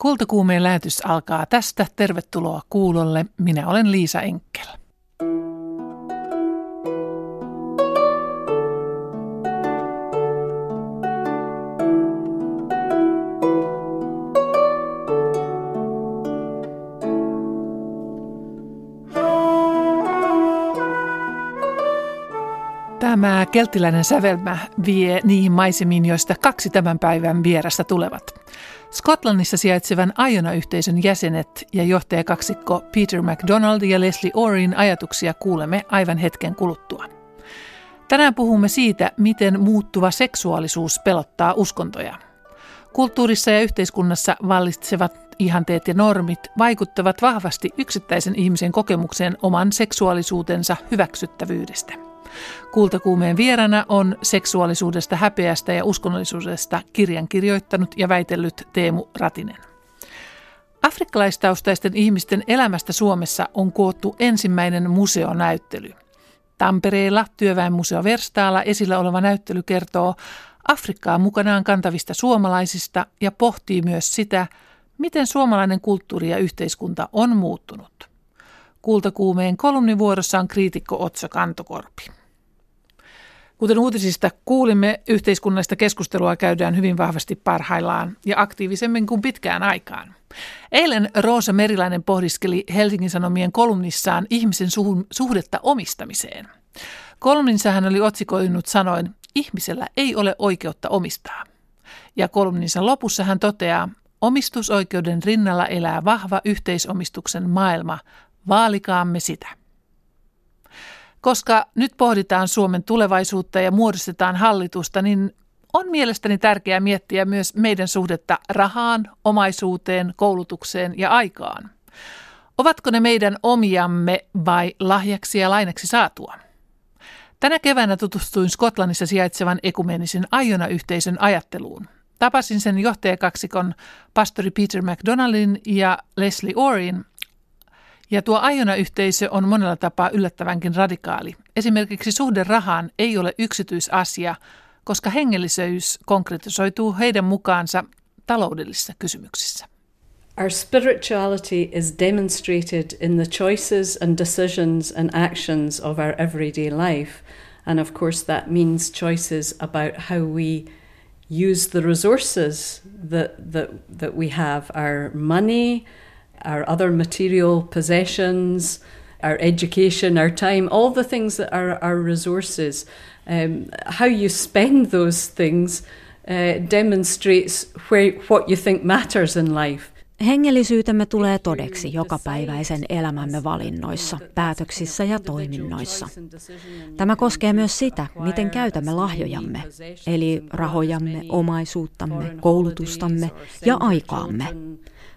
Kultakuumeen lähetys alkaa tästä. Tervetuloa kuulolle. Minä olen Liisa Enkel. Tämä kelttiläinen sävelmä vie niihin maisemiin, joista kaksi tämän päivän vierasta tulevat. Skotlannissa sijaitsevan Iona-yhteisön jäsenet ja johtajakaksikko Peter MacDonald ja Leslie Orin ajatuksia kuulemme aivan hetken kuluttua. Tänään puhumme siitä, miten muuttuva seksuaalisuus pelottaa uskontoja. Kulttuurissa ja yhteiskunnassa vallitsevat ihanteet ja normit vaikuttavat vahvasti yksittäisen ihmisen kokemukseen oman seksuaalisuutensa hyväksyttävyydestä. Kultakuumeen vierana on seksuaalisuudesta, häpeästä ja uskonnollisuudesta kirjan kirjoittanut ja väitellyt Teemu Ratinen. Afrikkalaistaustaisten ihmisten elämästä Suomessa on koottu ensimmäinen museonäyttely. Tampereella työväenmuseo Verstaalla esillä oleva näyttely kertoo Afrikkaa mukanaan kantavista suomalaisista ja pohtii myös sitä, miten suomalainen kulttuuri ja yhteiskunta on muuttunut. Kultakuumeen kolumnivuorossa on kriitikko Otso Kantokorpi. Kuten uutisista kuulimme, yhteiskunnallista keskustelua käydään hyvin vahvasti parhaillaan ja aktiivisemmin kuin pitkään aikaan. Eilen Roosa Merilainen pohdiskeli Helsingin Sanomien kolumnissaan ihmisen suhdetta omistamiseen. Kolumninsa hän oli otsikoinut sanoin, ihmisellä ei ole oikeutta omistaa. Ja kolumninsa lopussa hän toteaa, omistusoikeuden rinnalla elää vahva yhteisomistuksen maailma, vaalikaamme sitä. Koska nyt pohditaan Suomen tulevaisuutta ja muodostetaan hallitusta, niin on mielestäni tärkeää miettiä myös meidän suhdetta rahaan, omaisuuteen, koulutukseen ja aikaan. Ovatko ne meidän omiamme vai lahjaksi ja lainaksi saatua? Tänä keväänä tutustuin Skotlannissa sijaitsevan ekumenisen Aiona-yhteisön ajatteluun. Tapasin sen johtajakaksikon pastori Peter McDonaldin ja Leslie Orin ja tuo Aiona-yhteisö on monella tapaa yllättävänkin radikaali. Esimerkiksi suhde rahaan ei ole yksityisasia, koska hengellisyys konkretisoituu heidän mukaansa taloudellisissa kysymyksissä. Our spirituality is demonstrated in the choices and decisions and actions of our everyday life. And of course, that means choices about how we use the resources that, that, that we have our money, our other material possessions, our education, our time, all the things that are our resources. Um, how you spend those things uh, demonstrates where, what you think matters in life. Hengellisyytemme tulee todeksi jokapäiväisen elämämme valinnoissa, päätöksissä ja toiminnoissa. Tämä koskee myös sitä, miten käytämme lahjojamme, eli rahojamme, omaisuuttamme, koulutustamme ja aikaamme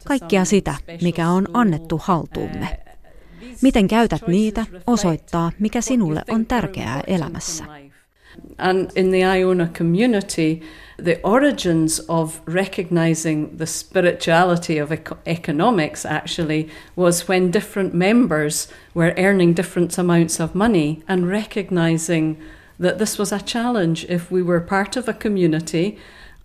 kaikkia sitä, mikä on annettu haltuumme. Miten käytät niitä, osoittaa, mikä sinulle on tärkeää elämässä. And in the Iona community, the origins of recognizing the spirituality of economics actually was when different members were earning different amounts of money and recognizing that this was a challenge if we were part of a community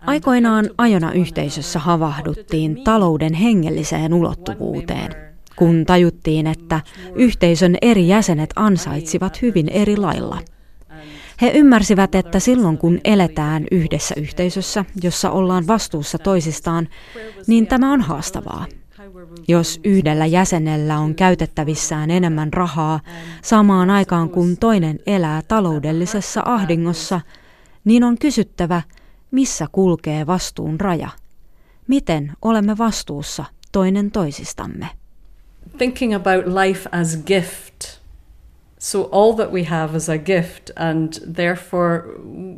Aikoinaan Ajona-yhteisössä havahduttiin talouden hengelliseen ulottuvuuteen, kun tajuttiin, että yhteisön eri jäsenet ansaitsivat hyvin eri lailla. He ymmärsivät, että silloin kun eletään yhdessä yhteisössä, jossa ollaan vastuussa toisistaan, niin tämä on haastavaa. Jos yhdellä jäsenellä on käytettävissään enemmän rahaa samaan aikaan kun toinen elää taloudellisessa ahdingossa, niin on kysyttävä, missä kulkee vastuun raja? Miten olemme vastuussa toinen toisistamme? Thinking about life as gift. So all that we have is a gift and therefore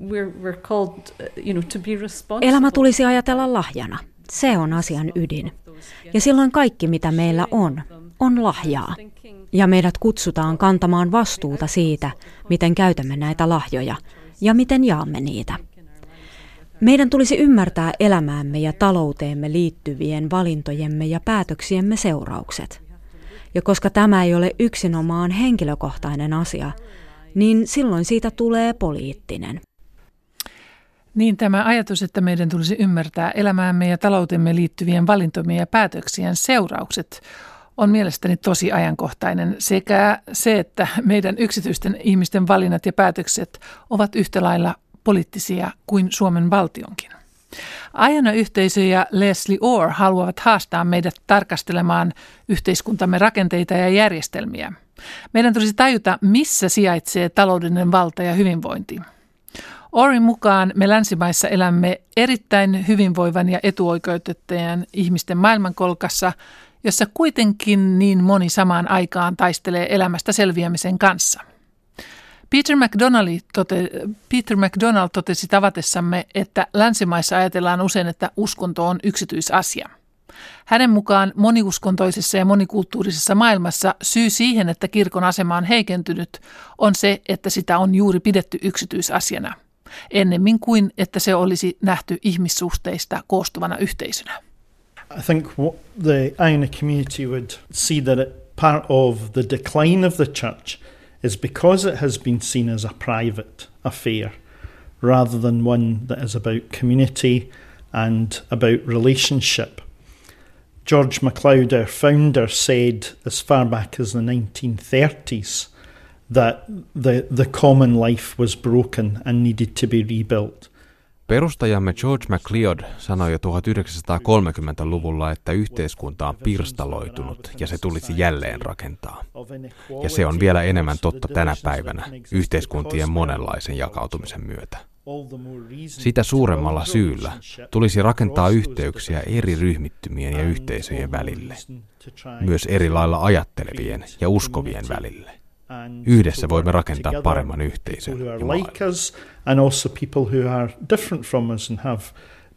we're, we're called you know, to be responsible. Elämä tulisi ajatella lahjana. Se on asian ydin. Ja silloin kaikki, mitä meillä on, on lahjaa. Ja meidät kutsutaan kantamaan vastuuta siitä, miten käytämme näitä lahjoja ja miten jaamme niitä. Meidän tulisi ymmärtää elämäämme ja talouteemme liittyvien valintojemme ja päätöksiemme seuraukset. Ja koska tämä ei ole yksinomaan henkilökohtainen asia, niin silloin siitä tulee poliittinen. Niin tämä ajatus, että meidän tulisi ymmärtää elämäämme ja taloutemme liittyvien valintomme ja päätöksien seuraukset, on mielestäni tosi ajankohtainen sekä se, että meidän yksityisten ihmisten valinnat ja päätökset ovat yhtä lailla poliittisia kuin Suomen valtionkin. Ajana yhteisö ja Leslie Orr haluavat haastaa meidät tarkastelemaan yhteiskuntamme rakenteita ja järjestelmiä. Meidän tulisi tajuta, missä sijaitsee taloudellinen valta ja hyvinvointi. Orin mukaan me länsimaissa elämme erittäin hyvinvoivan ja etuoikeutettujen ihmisten maailmankolkassa, jossa kuitenkin niin moni samaan aikaan taistelee elämästä selviämisen kanssa. Peter McDonald, tote, Peter McDonald totesi tavatessamme, että länsimaissa ajatellaan usein, että uskonto on yksityisasia. Hänen mukaan moniuskontoisessa ja monikulttuurisessa maailmassa syy siihen, että kirkon asema on heikentynyt, on se, että sitä on juuri pidetty yksityisasiana – ennemmin kuin että se olisi nähty ihmissuhteista koostuvana yhteisönä. I think what the Iona community would see that part of the decline of the church is because it has been seen as a private affair rather than one that is about community and about relationship. George MacLeod, our founder, said as far back as the 1930s that the, the common life was broken and needed to be rebuilt. Perustajamme George MacLeod sanoi jo 1930-luvulla, että yhteiskunta on pirstaloitunut ja se tulisi jälleen rakentaa. Ja se on vielä enemmän totta tänä päivänä yhteiskuntien monenlaisen jakautumisen myötä. Sitä suuremmalla syyllä tulisi rakentaa yhteyksiä eri ryhmittymien ja yhteisöjen välille, myös eri lailla ajattelevien ja uskovien välille. Yhdessä voimme rakentaa paremman yhteisön ja and also people who are different from us and have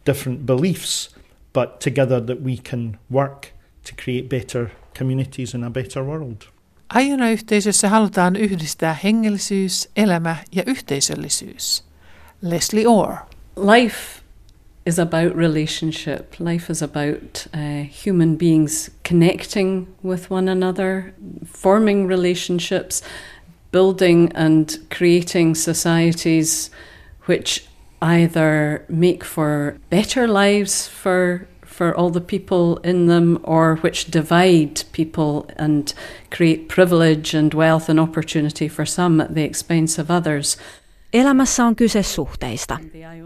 different beliefs, but together that we can work to create better communities and a better world. Aiona-yhteisössä halutaan yhdistää hengellisyys, elämä ja yhteisöllisyys. Leslie Orr. Life is about relationship. Life is about uh, human beings connecting with one another, forming relationships, building and creating societies which either make for better lives for for all the people in them or which divide people and create privilege and wealth and opportunity for some at the expense of others. Elämässä on kyse suhteista.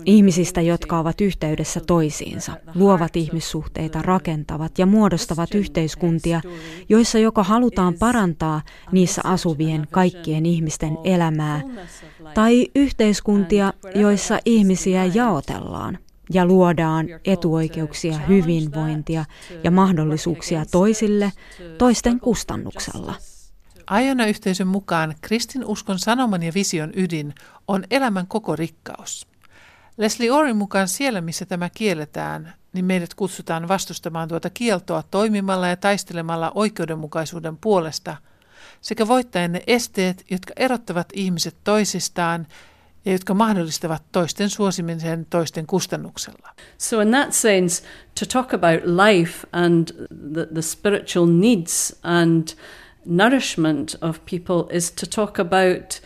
Ihmisistä, jotka ovat yhteydessä toisiinsa, luovat ihmissuhteita, rakentavat ja muodostavat yhteiskuntia, joissa joko halutaan parantaa niissä asuvien kaikkien ihmisten elämää, tai yhteiskuntia, joissa ihmisiä jaotellaan ja luodaan etuoikeuksia, hyvinvointia ja mahdollisuuksia toisille toisten kustannuksella. Ajana-yhteisön mukaan kristinuskon sanoman ja vision ydin on elämän koko rikkaus. Leslie Orin mukaan siellä, missä tämä kielletään, niin meidät kutsutaan vastustamaan tuota kieltoa toimimalla ja taistelemalla oikeudenmukaisuuden puolesta sekä voittaen ne esteet, jotka erottavat ihmiset toisistaan ja jotka mahdollistavat toisten suosimisen toisten kustannuksella. So in that sense, to talk about life and the, the spiritual needs and nourishment of people is to talk about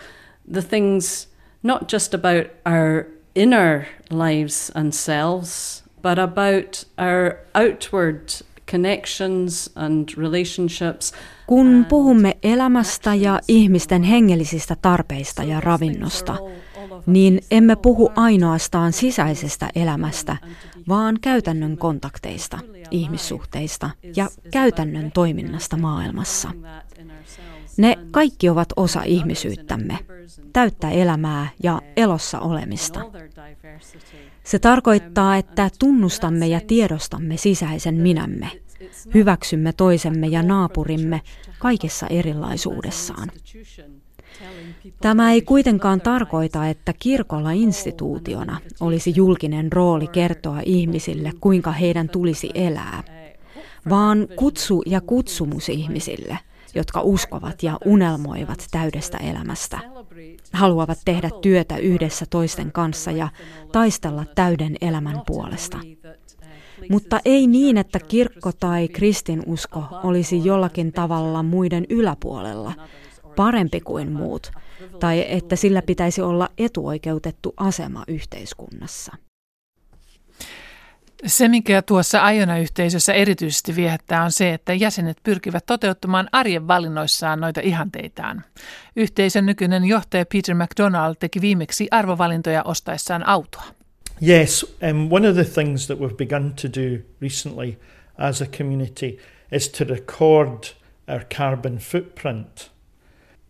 the things, not just about our inner lives and selves, but about our outward connections and relationships. Kun puhumme elämästä ja ihmisten hengellisistä tarpeista ja ravinnosta, niin emme puhu ainoastaan sisäisestä elämästä, vaan käytännön kontakteista, ihmissuhteista ja käytännön toiminnasta maailmassa. Ne kaikki ovat osa ihmisyyttämme, täyttä elämää ja elossa olemista. Se tarkoittaa, että tunnustamme ja tiedostamme sisäisen minämme, hyväksymme toisemme ja naapurimme kaikessa erilaisuudessaan. Tämä ei kuitenkaan tarkoita, että kirkolla instituutiona olisi julkinen rooli kertoa ihmisille, kuinka heidän tulisi elää, vaan kutsu ja kutsumus ihmisille, jotka uskovat ja unelmoivat täydestä elämästä. Haluavat tehdä työtä yhdessä toisten kanssa ja taistella täyden elämän puolesta. Mutta ei niin, että kirkko tai kristinusko olisi jollakin tavalla muiden yläpuolella, parempi kuin muut, tai että sillä pitäisi olla etuoikeutettu asema yhteiskunnassa. Se, mikä tuossa Aiona-yhteisössä erityisesti viehättää, on se, että jäsenet pyrkivät toteuttamaan arjen valinnoissaan noita ihanteitaan. Yhteisön nykyinen johtaja Peter McDonald teki viimeksi arvovalintoja ostaessaan autoa. Yes, um, one of the things that we've begun to do recently as a community is to record our carbon footprint.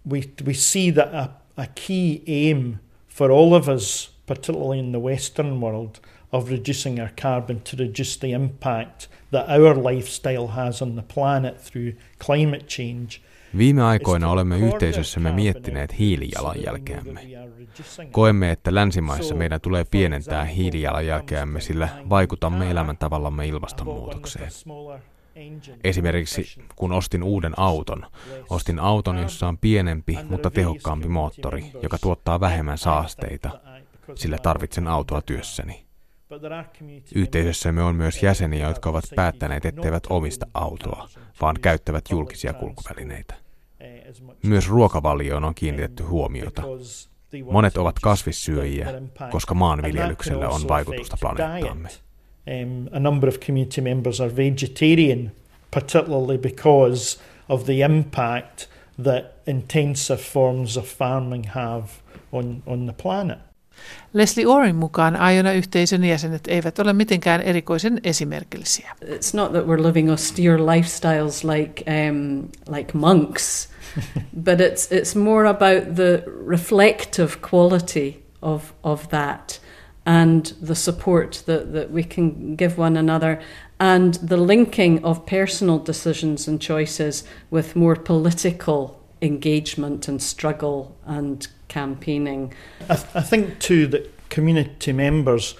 We, we see that a, a key aim for all of us, particularly in the Western world, of reducing our carbon to reduce the impact that our lifestyle has on the planet through climate change. Viime aikoina olemme yhteisössämme miettineet hiilijalanjälkeämme. Koemme, että länsimaissa meidän tulee pienentää hiilijalanjälkeämme, sillä vaikutamme elämäntavallamme ilmastonmuutokseen. Esimerkiksi kun ostin uuden auton, ostin auton, jossa on pienempi, mutta tehokkaampi moottori, joka tuottaa vähemmän saasteita, sillä tarvitsen autoa työssäni. Yhteisössämme on myös jäseniä, jotka ovat päättäneet, etteivät omista autoa, vaan käyttävät julkisia kulkuvälineitä. Myös ruokavalioon on kiinnitetty huomiota. Monet ovat kasvissyöjiä, koska maanviljelyksellä on vaikutusta planeettaamme. Um, a number of community members are vegetarian, particularly because of the impact that intensive forms of farming have on, on the planet. Leslie Orin mukaan Aiona-yhteisön jäsenet eivät ole mitenkään erikoisen esimerkillisiä. It's not that we're living austere lifestyles like, um, like monks, but it's, it's more about the reflective quality of, of that and the support that, that we can give one another and the linking of personal decisions and choices with more political engagement and struggle and campaigning. I, th- I think too that community members,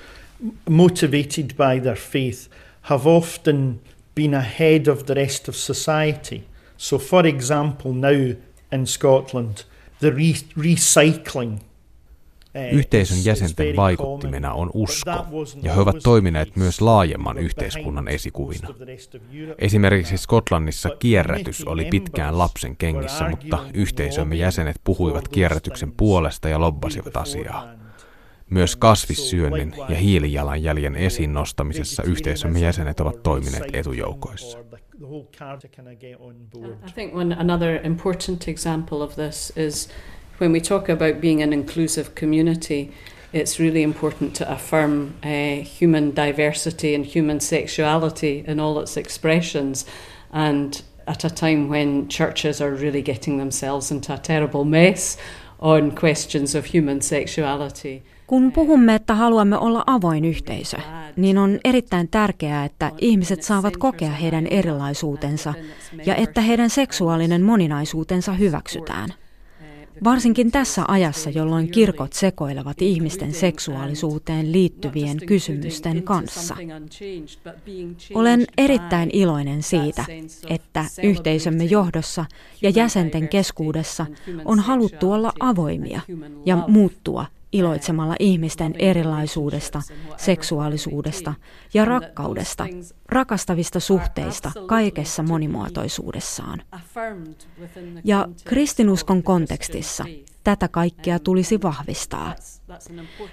motivated by their faith, have often been ahead of the rest of society. So, for example, now in Scotland, the re- recycling Yhteisön jäsenten vaikuttimena on usko, ja he ovat toimineet myös laajemman yhteiskunnan esikuvina. Esimerkiksi Skotlannissa kierrätys oli pitkään lapsen kengissä, mutta yhteisömme jäsenet puhuivat kierrätyksen puolesta ja lobbasivat asiaa. Myös kasvissyönnin ja hiilijalanjäljen esiin nostamisessa yhteisömme jäsenet ovat toimineet etujoukoissa. I think one another important example of this is when we talk about being an inclusive community, it's really important to affirm uh, human diversity and human sexuality in all its expressions. And at a time when churches are really getting themselves into a terrible mess on questions of human sexuality. Kun puhumme, että haluamme olla avoin yhteisö, niin on erittäin tärkeää, että ihmiset saavat kokea heidän erilaisuutensa ja että heidän seksuaalinen moninaisuutensa hyväksytään – Varsinkin tässä ajassa, jolloin kirkot sekoilevat ihmisten seksuaalisuuteen liittyvien kysymysten kanssa. Olen erittäin iloinen siitä, että yhteisömme johdossa ja jäsenten keskuudessa on haluttu olla avoimia ja muuttua iloitsemalla ihmisten erilaisuudesta, seksuaalisuudesta ja rakkaudesta, rakastavista suhteista kaikessa monimuotoisuudessaan. Ja kristinuskon kontekstissa tätä kaikkea tulisi vahvistaa.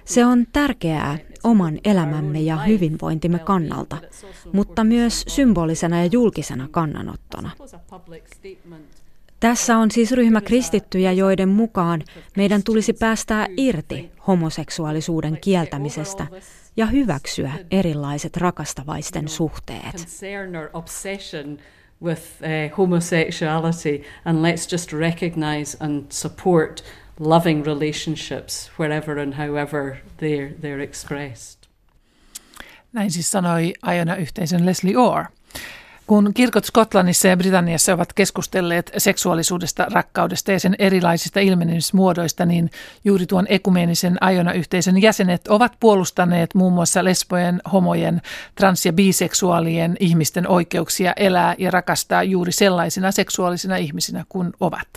Se on tärkeää oman elämämme ja hyvinvointimme kannalta, mutta myös symbolisena ja julkisena kannanottona. Tässä on siis ryhmä kristittyjä, joiden mukaan meidän tulisi päästää irti homoseksuaalisuuden kieltämisestä ja hyväksyä erilaiset rakastavaisten suhteet. with homosexuality and let's just recognize and support loving relationships wherever and however they're, they're expressed. Näin siis sanoi Ajana yhteisön Leslie Orr. Kun kirkot Skotlannissa ja Britanniassa ovat keskustelleet seksuaalisuudesta, rakkaudesta ja sen erilaisista ilmenemismuodoista, niin juuri tuon ekumeenisen Aiona-yhteisön jäsenet ovat puolustaneet muun muassa lesbojen, homojen, trans- ja biseksuaalien ihmisten oikeuksia elää ja rakastaa juuri sellaisina seksuaalisina ihmisinä kuin ovat.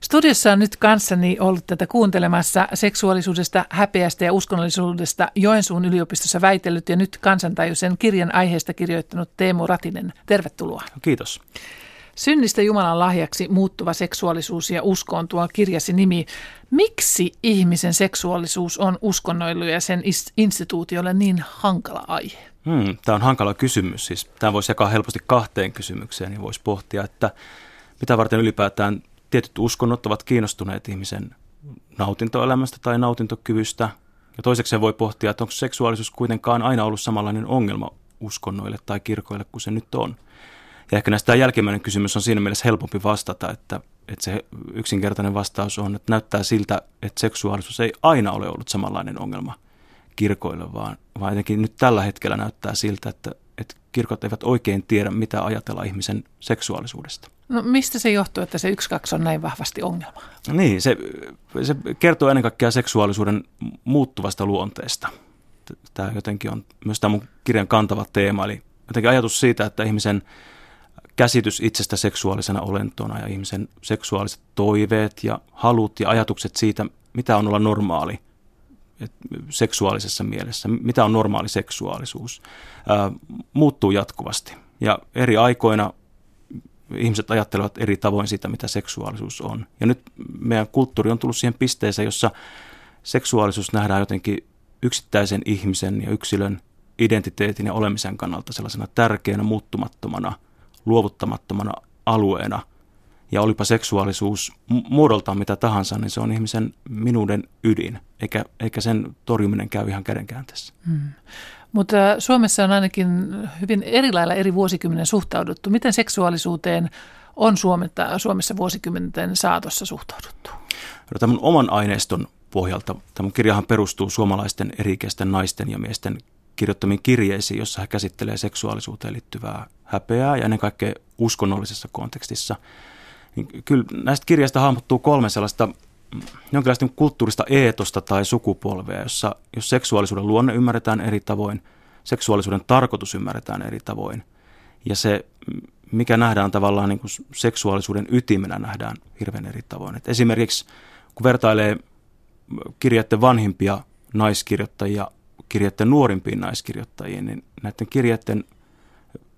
Studiossa on nyt kanssani ollut tätä kuuntelemassa seksuaalisuudesta, häpeästä ja uskonnollisuudesta Joensuun yliopistossa väitellyt ja nyt kansantajuisen kirjan aiheesta kirjoittanut Teemu Ratinen. Tervetuloa. Kiitos. Synnistä Jumalan lahjaksi muuttuva seksuaalisuus ja usko on tuo kirjasi nimi. Miksi ihmisen seksuaalisuus on uskonnoilu ja sen instituutiolle niin hankala aihe? Hmm, tämä on hankala kysymys. Siis, tämä voisi jakaa helposti kahteen kysymykseen, niin voisi pohtia, että mitä varten ylipäätään tietyt uskonnot ovat kiinnostuneet ihmisen nautintoelämästä tai nautintokyvystä. Ja toiseksi se voi pohtia, että onko seksuaalisuus kuitenkaan aina ollut samanlainen ongelma uskonnoille tai kirkoille kuin se nyt on. Ja ehkä näistä tämä jälkimmäinen kysymys on siinä mielessä helpompi vastata, että, että se yksinkertainen vastaus on, että näyttää siltä, että seksuaalisuus ei aina ole ollut samanlainen ongelma kirkoille, vaan, vaan jotenkin nyt tällä hetkellä näyttää siltä, että, että kirkot eivät oikein tiedä, mitä ajatella ihmisen seksuaalisuudesta. No mistä se johtuu, että se yksi kaksi on näin vahvasti ongelma? Niin, se, se kertoo ennen kaikkea seksuaalisuuden muuttuvasta luonteesta. Tämä jotenkin on myös tämä mun kirjan kantava teema, eli jotenkin ajatus siitä, että ihmisen käsitys itsestä seksuaalisena olentona ja ihmisen seksuaaliset toiveet ja halut ja ajatukset siitä, mitä on olla normaali seksuaalisessa mielessä, mitä on normaali seksuaalisuus, muuttuu jatkuvasti. Ja eri aikoina ihmiset ajattelevat eri tavoin siitä, mitä seksuaalisuus on. Ja nyt meidän kulttuuri on tullut siihen pisteeseen, jossa seksuaalisuus nähdään jotenkin yksittäisen ihmisen ja yksilön identiteetin ja olemisen kannalta sellaisena tärkeänä, muuttumattomana, luovuttamattomana alueena. Ja olipa seksuaalisuus muodoltaan mitä tahansa, niin se on ihmisen minuuden ydin, eikä, eikä sen torjuminen käy ihan kädenkäänteessä. Hmm. Mutta Suomessa on ainakin hyvin eri lailla eri vuosikymmenen suhtauduttu. Miten seksuaalisuuteen on Suomessa, Suomessa vuosikymmenten saatossa suhtauduttu? No, tämän oman aineiston pohjalta. Tämä kirjahan perustuu suomalaisten eri naisten ja miesten kirjoittamiin kirjeisiin, jossa he käsittelee seksuaalisuuteen liittyvää häpeää ja ennen kaikkea uskonnollisessa kontekstissa. Niin kyllä näistä kirjasta hahmottuu kolme sellaista jonkinlaista niin kulttuurista eetosta tai sukupolvea, jossa jos seksuaalisuuden luonne ymmärretään eri tavoin, seksuaalisuuden tarkoitus ymmärretään eri tavoin ja se, mikä nähdään tavallaan niin kuin seksuaalisuuden ytimenä, nähdään hirveän eri tavoin. Et esimerkiksi kun vertailee kirjeiden vanhimpia naiskirjoittajia kirjeiden nuorimpiin naiskirjoittajiin, niin näiden kirjeiden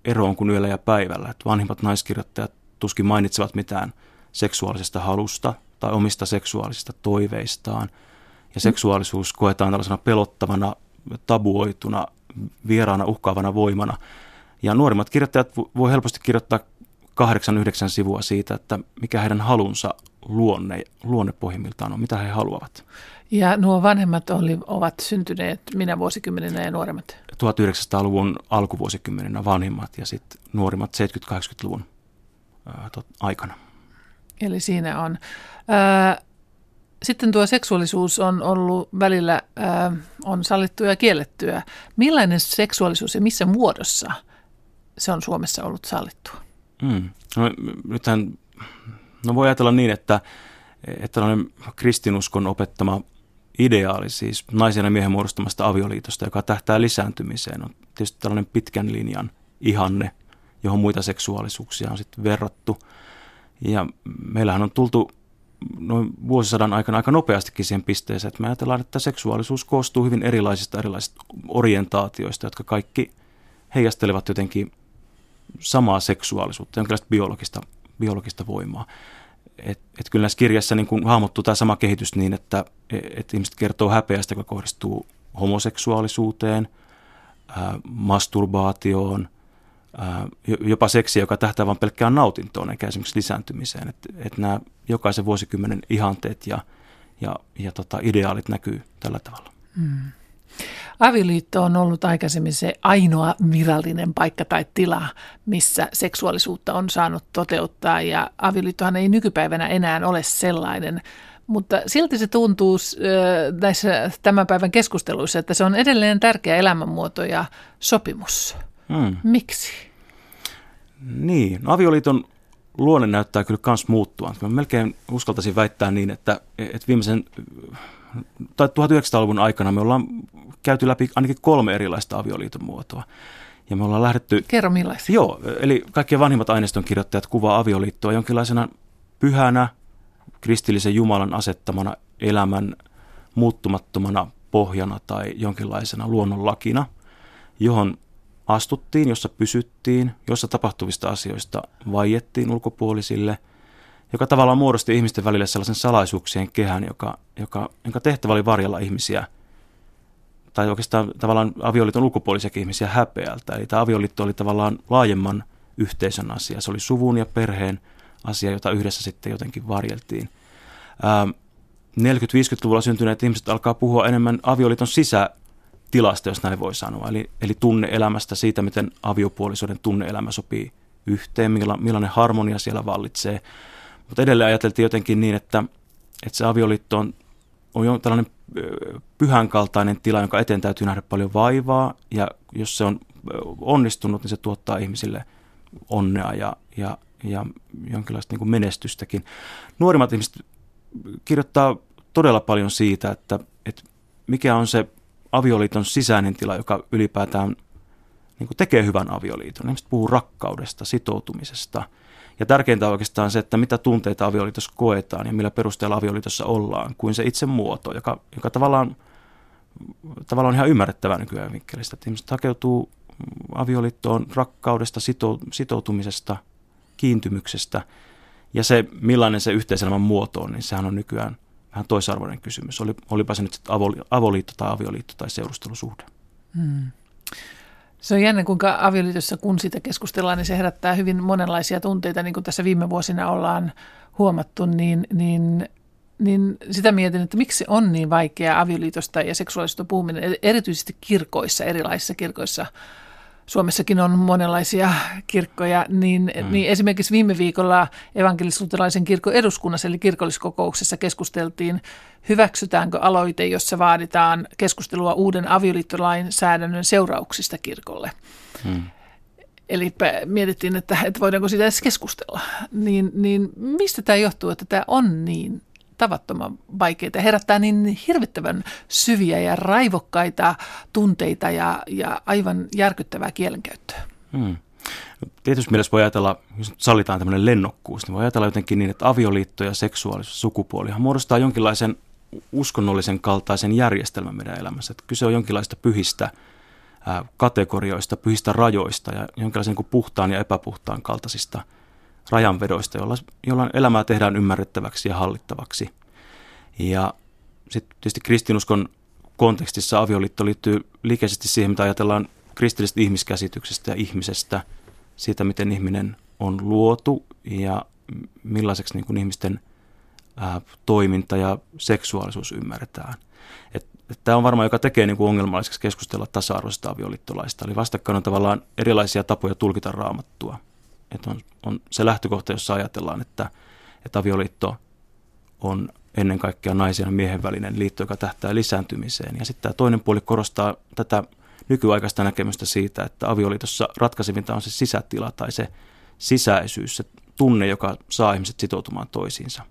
ero on kuin yöllä ja päivällä. Että vanhimmat naiskirjoittajat tuskin mainitsevat mitään seksuaalisesta halusta tai omista seksuaalisista toiveistaan. Ja seksuaalisuus koetaan tällaisena pelottavana, tabuoituna, vieraana, uhkaavana voimana. Ja nuorimmat kirjoittajat voi helposti kirjoittaa kahdeksan, yhdeksän sivua siitä, että mikä heidän halunsa luonne, luonne pohjimmiltaan on, mitä he haluavat. Ja nuo vanhemmat oli, ovat syntyneet minä vuosikymmeninä ja nuoremmat? 1900-luvun alkuvuosikymmeninä vanhimmat ja sitten nuorimmat 70-80-luvun aikana. Eli siinä on. Sitten tuo seksuaalisuus on ollut välillä on sallittua ja kiellettyä. Millainen seksuaalisuus ja missä muodossa se on Suomessa ollut sallittua? Mm. No, nythän no voi ajatella niin, että, että tällainen kristinuskon opettama ideaali, siis naisen ja miehen muodostamasta avioliitosta, joka tähtää lisääntymiseen, on tietysti tällainen pitkän linjan ihanne, johon muita seksuaalisuuksia on sitten verrattu. Ja meillähän on tultu noin vuosisadan aikana aika nopeastikin siihen pisteeseen, että me ajatellaan, että seksuaalisuus koostuu hyvin erilaisista erilaisista orientaatioista, jotka kaikki heijastelevat jotenkin samaa seksuaalisuutta, jonkinlaista biologista, biologista voimaa. Et, et kyllä näissä kirjassa niin kun hahmottuu tämä sama kehitys niin, että et ihmiset kertoo häpeästä, joka kohdistuu homoseksuaalisuuteen, ää, masturbaatioon, jopa seksiä, joka tähtää vain pelkkään nautintoon, eikä esimerkiksi lisääntymiseen. Että et nämä jokaisen vuosikymmenen ihanteet ja, ja, ja tota, ideaalit näkyy tällä tavalla. Hmm. Avioliitto on ollut aikaisemmin se ainoa virallinen paikka tai tila, missä seksuaalisuutta on saanut toteuttaa ja avioliittohan ei nykypäivänä enää ole sellainen. Mutta silti se tuntuu näissä tämän päivän keskusteluissa, että se on edelleen tärkeä elämänmuoto ja sopimus. Hmm. Miksi? Niin, no, avioliiton luonne näyttää kyllä myös muuttua. Mä melkein uskaltaisin väittää niin, että, että viimeisen tai 1900-luvun aikana me ollaan käyty läpi ainakin kolme erilaista avioliiton muotoa. Ja me ollaan lähdetty... Kerro millaisia. Joo, eli kaikkien vanhimmat aineiston kirjoittajat kuvaa avioliittoa jonkinlaisena pyhänä, kristillisen Jumalan asettamana elämän muuttumattomana pohjana tai jonkinlaisena luonnonlakina, johon astuttiin, jossa pysyttiin, jossa tapahtuvista asioista vaiettiin ulkopuolisille – joka tavallaan muodosti ihmisten välille sellaisen salaisuuksien kehän, joka, joka, jonka tehtävä oli varjella ihmisiä tai oikeastaan tavallaan avioliiton ulkopuolisiakin ihmisiä häpeältä. Eli tämä avioliitto oli tavallaan laajemman yhteisön asia. Se oli suvun ja perheen asia, jota yhdessä sitten jotenkin varjeltiin. Ähm, 40-50-luvulla syntyneet ihmiset alkaa puhua enemmän avioliiton sisätilasta, jos näin voi sanoa. Eli, eli tunneelämästä, siitä miten aviopuolisoiden tunneelämä sopii yhteen, millainen harmonia siellä vallitsee. Mutta edelleen ajateltiin jotenkin niin, että, että se avioliitto on, on jo tällainen pyhän kaltainen tila, jonka eteen täytyy nähdä paljon vaivaa, ja jos se on onnistunut, niin se tuottaa ihmisille onnea ja, ja, ja jonkinlaista niin kuin menestystäkin. Nuorimmat ihmiset kirjoittaa todella paljon siitä, että, että mikä on se avioliiton sisäinen tila, joka ylipäätään niin kuin tekee hyvän avioliiton. Ihmiset puhuu rakkaudesta, sitoutumisesta. Ja tärkeintä on oikeastaan se, että mitä tunteita avioliitossa koetaan ja millä perusteella avioliitossa ollaan, kuin se itse muoto, joka, joka tavallaan, tavallaan on ihan ymmärrettävää nykyään vinkkelistä. Että ihmiset hakeutuu avioliittoon rakkaudesta, sitoutumisesta, kiintymyksestä. Ja se, millainen se yhteiselämän muoto on, niin sehän on nykyään vähän toisarvoinen kysymys. Oli, olipa se nyt sitten avoliitto tai avioliitto tai seurustelusuhde. Hmm. Se on jännä, kuinka avioliitossa, kun siitä keskustellaan, niin se herättää hyvin monenlaisia tunteita, niin kuin tässä viime vuosina ollaan huomattu, niin, niin, niin sitä mietin, että miksi on niin vaikea avioliitosta ja seksuaalista puhuminen, erityisesti kirkoissa, erilaisissa kirkoissa – Suomessakin on monenlaisia kirkkoja, niin, mm. niin esimerkiksi viime viikolla evankelis-luterilaisen kirkon eduskunnassa eli kirkolliskokouksessa keskusteltiin, hyväksytäänkö aloite, jossa vaaditaan keskustelua uuden avioliittolainsäädännön seurauksista kirkolle. Mm. Eli mietittiin, että, että voidaanko sitä edes keskustella. Niin, niin mistä tämä johtuu, että tämä on niin tavattoman vaikeita, herättää niin hirvittävän syviä ja raivokkaita tunteita ja, ja aivan järkyttävää kielenkäyttöä. Hmm. Tietysti mielessä voi ajatella, jos sallitaan tämmöinen lennokkuus, niin voi ajatella jotenkin niin, että avioliitto ja seksuaalisuus, sukupuolihan muodostaa jonkinlaisen uskonnollisen kaltaisen järjestelmän meidän elämässä. Että kyse on jonkinlaista pyhistä kategorioista, pyhistä rajoista ja jonkinlaisen niin puhtaan ja epäpuhtaan kaltaisista – rajanvedoista, jolla, jolla elämää tehdään ymmärrettäväksi ja hallittavaksi. Ja sitten tietysti kristinuskon kontekstissa avioliitto liittyy liikeisesti siihen, mitä ajatellaan kristillisestä ihmiskäsityksestä ja ihmisestä, siitä miten ihminen on luotu ja millaiseksi niin kuin ihmisten ää, toiminta ja seksuaalisuus ymmärretään. Tämä on varmaan, joka tekee niin kuin ongelmalliseksi keskustella tasa-arvoisesta avioliittolaista. Eli vastakkain on tavallaan erilaisia tapoja tulkita raamattua että on, on se lähtökohta, jossa ajatellaan, että, että avioliitto on ennen kaikkea naisen ja miehen välinen liitto, joka tähtää lisääntymiseen. Ja sitten tämä toinen puoli korostaa tätä nykyaikaista näkemystä siitä, että avioliitossa ratkaisevinta on se sisätila tai se sisäisyys, se tunne, joka saa ihmiset sitoutumaan toisiinsa,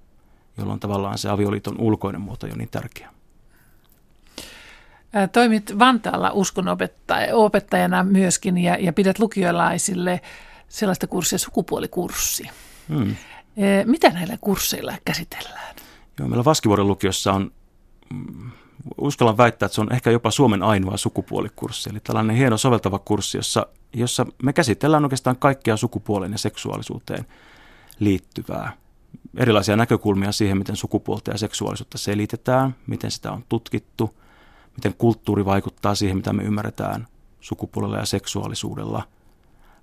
jolloin tavallaan se avioliiton ulkoinen muoto on niin tärkeä. Toimit Vantaalla uskonopettajana myöskin ja, ja pidät lukiolaisille sellaista kurssia, sukupuolikurssi. Hmm. Mitä näillä kursseilla käsitellään? Joo, meillä Vaskivuoren lukiossa on, mm, uskallan väittää, että se on ehkä jopa Suomen ainoa sukupuolikurssi. Eli tällainen hieno soveltava kurssi, jossa, jossa me käsitellään oikeastaan kaikkea sukupuoleen ja seksuaalisuuteen liittyvää. Erilaisia näkökulmia siihen, miten sukupuolta ja seksuaalisuutta selitetään, miten sitä on tutkittu, miten kulttuuri vaikuttaa siihen, mitä me ymmärretään sukupuolella ja seksuaalisuudella –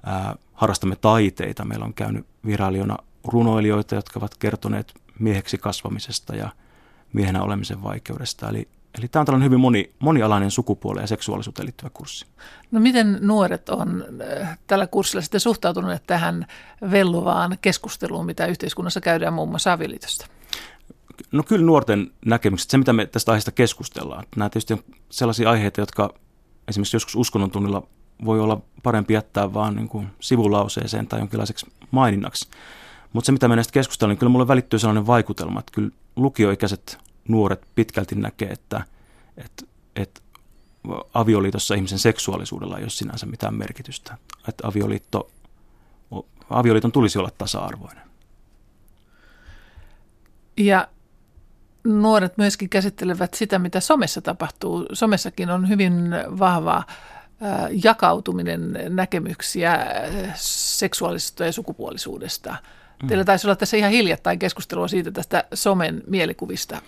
ää, harrastamme taiteita. Meillä on käynyt virailijoina runoilijoita, jotka ovat kertoneet mieheksi kasvamisesta ja miehenä olemisen vaikeudesta. Eli, eli tämä on tällainen hyvin moni, monialainen sukupuoleen ja seksuaalisuuteen liittyvä kurssi. No miten nuoret on tällä kurssilla sitten suhtautuneet tähän velluvaan keskusteluun, mitä yhteiskunnassa käydään muun muassa avioliitosta? No kyllä nuorten näkemykset, se mitä me tästä aiheesta keskustellaan. Nämä tietysti on sellaisia aiheita, jotka esimerkiksi joskus uskonnon tunnilla voi olla parempi jättää vaan niin kuin sivulauseeseen tai jonkinlaiseksi maininnaksi. Mutta se, mitä me näistä keskustellaan, niin kyllä mulle välittyy sellainen vaikutelma, että kyllä lukioikäiset nuoret pitkälti näkee, että, että, että avioliitossa ihmisen seksuaalisuudella ei ole sinänsä mitään merkitystä. Että avioliitto, avioliiton tulisi olla tasa-arvoinen. Ja nuoret myöskin käsittelevät sitä, mitä somessa tapahtuu. Somessakin on hyvin vahvaa jakautuminen näkemyksiä seksuaalisesta ja sukupuolisuudesta. Mm. Teillä taisi olla tässä ihan hiljattain keskustelua siitä tästä somen mielikuvista.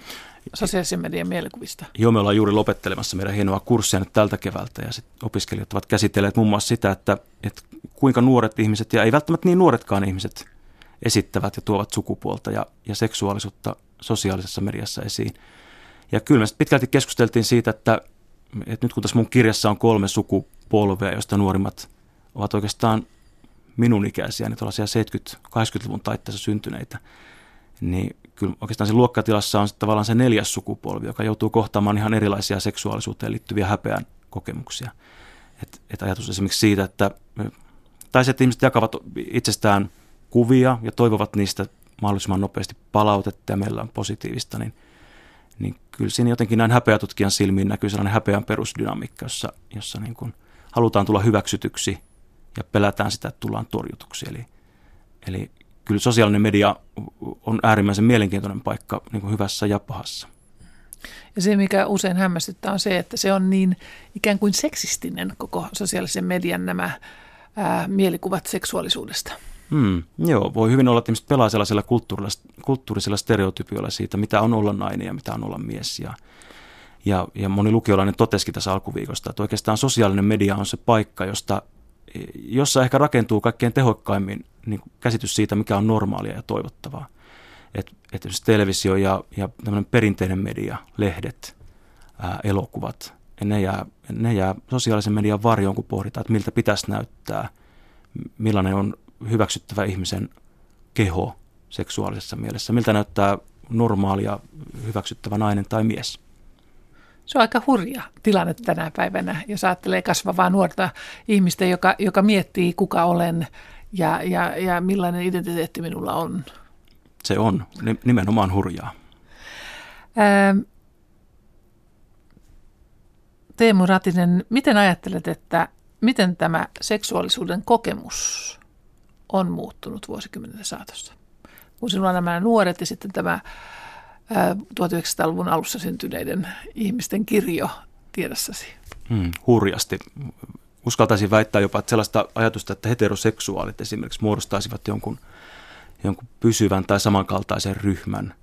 sosiaalisen median mielikuvista. Joo, me ollaan juuri lopettelemassa meidän hienoa kurssia nyt tältä keväältä ja sit opiskelijat ovat käsitelleet muun muassa sitä, että, että kuinka nuoret ihmiset ja ei välttämättä niin nuoretkaan ihmiset esittävät ja tuovat sukupuolta ja, ja seksuaalisuutta sosiaalisessa mediassa esiin. Ja kyllä me pitkälti keskusteltiin siitä, että, että nyt kun tässä mun kirjassa on kolme sukupolvea, joista nuorimmat ovat oikeastaan minun ikäisiä, niin tuollaisia 70-80-luvun taitteessa syntyneitä, niin kyllä oikeastaan se luokkatilassa on tavallaan se neljäs sukupolvi, joka joutuu kohtaamaan ihan erilaisia seksuaalisuuteen liittyviä häpeän kokemuksia. Et, et ajatus esimerkiksi siitä, että, tai se, että ihmiset jakavat itsestään kuvia ja toivovat niistä mahdollisimman nopeasti palautetta ja meillä on positiivista, niin, niin kyllä siinä jotenkin näin häpeätutkijan silmiin näkyy sellainen häpeän perusdynamiikka, jossa, jossa niin kuin halutaan tulla hyväksytyksi ja pelätään sitä, että tullaan torjutuksi. Eli, eli kyllä sosiaalinen media on äärimmäisen mielenkiintoinen paikka niin kuin hyvässä ja pahassa. Ja se, mikä usein hämmästyttää, on se, että se on niin ikään kuin seksistinen koko sosiaalisen median nämä ää, mielikuvat seksuaalisuudesta. Hmm, joo, voi hyvin olla, että ihmiset pelaa sellaisella kulttuurisella, kulttuurisella stereotypioilla siitä, mitä on olla nainen ja mitä on olla mies. Ja, ja, ja moni lukiolainen totesikin tässä alkuviikosta, että oikeastaan sosiaalinen media on se paikka, josta, jossa ehkä rakentuu kaikkein tehokkaimmin niin käsitys siitä, mikä on normaalia ja toivottavaa. Että et televisio ja, ja perinteinen media, lehdet, ää, elokuvat, ne jää, ne jää sosiaalisen median varjoon, kun pohditaan, että miltä pitäisi näyttää, millainen on hyväksyttävä ihmisen keho seksuaalisessa mielessä, miltä näyttää normaalia hyväksyttävä nainen tai mies. Se on aika hurja tilanne tänä päivänä, jos ajattelee kasvavaa nuorta ihmistä, joka, joka miettii, kuka olen ja, ja, ja millainen identiteetti minulla on. Se on nimenomaan hurjaa. Ähm, Teemu Ratinen, miten ajattelet, että miten tämä seksuaalisuuden kokemus on muuttunut vuosikymmenen saatossa? Kun sinulla on nämä nuoret ja sitten tämä 1900-luvun alussa syntyneiden ihmisten kirjo tiedossasi. Hmm, hurjasti. Uskaltaisin väittää jopa, että sellaista ajatusta, että heteroseksuaalit esimerkiksi muodostaisivat jonkun, jonkun pysyvän tai samankaltaisen ryhmän,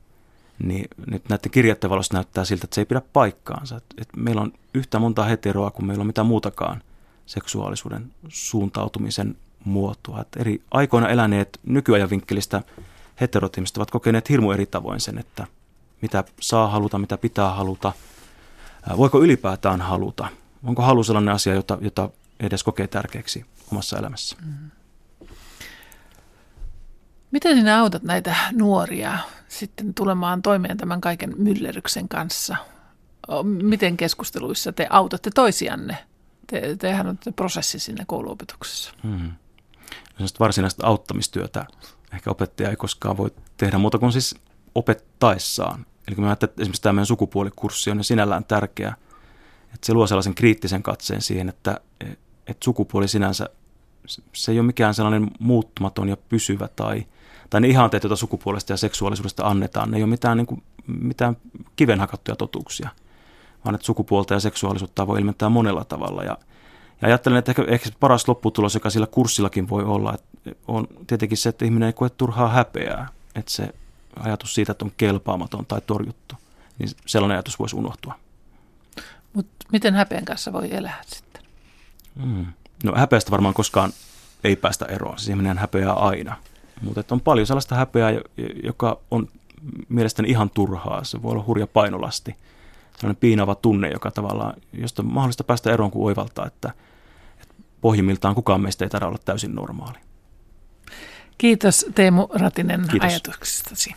niin nyt näiden kirjoitteen valossa näyttää siltä, että se ei pidä paikkaansa. Että, että meillä on yhtä monta heteroa kuin meillä on mitään muutakaan seksuaalisuuden suuntautumisen muotoa. Että eri aikoina eläneet nykyajan vinkkelistä heterot ovat kokeneet hirmu eri tavoin sen, että mitä saa haluta, mitä pitää haluta, voiko ylipäätään haluta. Onko halu sellainen asia, jota, jota edes kokee tärkeäksi omassa elämässä? Mm. Miten sinä autat näitä nuoria sitten tulemaan toimeen tämän kaiken myllerryksen kanssa? Miten keskusteluissa te autatte toisianne? Te, tehän on prosessi siinä kouluopetuksessa. Hmm. Varsinaista auttamistyötä ehkä opettaja ei koskaan voi tehdä muuta kuin siis opettaessaan. Eli mä ajattelen, että esimerkiksi tämä meidän sukupuolikurssi on sinällään tärkeä, että se luo sellaisen kriittisen katseen siihen, että, että sukupuoli sinänsä, se ei ole mikään sellainen muuttumaton ja pysyvä tai, tai ne ihanteet, joita sukupuolesta ja seksuaalisuudesta annetaan, ne ei ole mitään, niin kuin, mitään kivenhakattuja totuuksia, vaan että sukupuolta ja seksuaalisuutta voi ilmentää monella tavalla. Ja, ja ajattelen, että ehkä, ehkä paras lopputulos, joka sillä kurssillakin voi olla, että on tietenkin se, että ihminen ei koe turhaa häpeää, että se ajatus siitä, että on kelpaamaton tai torjuttu, niin sellainen ajatus voisi unohtua. Mutta miten häpeän kanssa voi elää sitten? Mm. No häpeästä varmaan koskaan ei päästä eroon, siis ihminen häpeää aina. Mutta on paljon sellaista häpeää, joka on mielestäni ihan turhaa. Se voi olla hurja painolasti. Sellainen piinava tunne, joka tavallaan, josta on mahdollista päästä eroon kuin oivaltaa, että, että pohjimmiltaan kukaan meistä ei tarvitse olla täysin normaali. Kiitos Teemu Ratinen Kiitos. ajatuksistasi.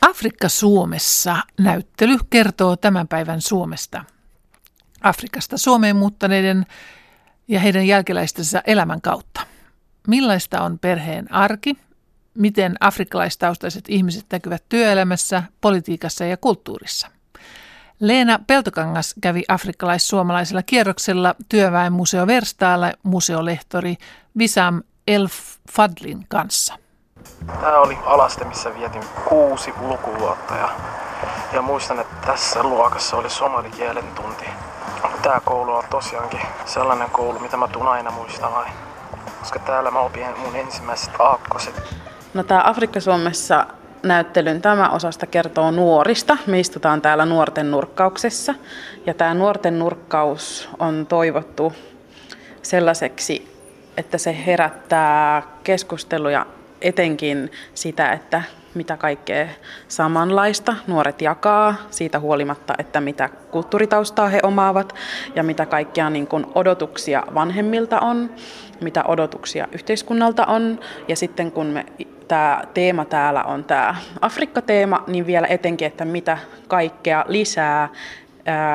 Afrikka Suomessa näyttely kertoo tämän päivän Suomesta. Afrikasta Suomeen muuttaneiden ja heidän jälkeläistensä elämän kautta. Millaista on perheen arki? Miten afrikkalaistaustaiset ihmiset näkyvät työelämässä, politiikassa ja kulttuurissa? Leena Peltokangas kävi afrikkalais-suomalaisella kierroksella työväenmuseo Verstaalla museolehtori Visam El Fadlin kanssa. Tämä oli alaste, missä vietin kuusi lukuvuotta ja, ja muistan, että tässä luokassa oli somalikielen tunti. Tämä koulu on tosiaankin sellainen koulu, mitä mä tuun aina muistamaan, koska täällä mä opin mun ensimmäiset aakkoset. No tää Afrikka-Suomessa näyttelyn tämä osasta kertoo nuorista. Me istutaan täällä nuorten nurkkauksessa ja tämä nuorten nurkkaus on toivottu sellaiseksi, että se herättää keskusteluja etenkin sitä, että mitä kaikkea samanlaista nuoret jakaa siitä huolimatta, että mitä kulttuuritaustaa he omaavat ja mitä kaikkia niin kuin odotuksia vanhemmilta on, mitä odotuksia yhteiskunnalta on. Ja sitten kun me, tämä teema täällä on tämä Afrikka-teema, niin vielä etenkin, että mitä kaikkea lisää